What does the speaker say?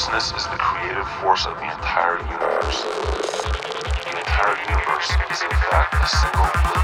Consciousness is the creative force of the entire universe. The entire universe is in fact a single.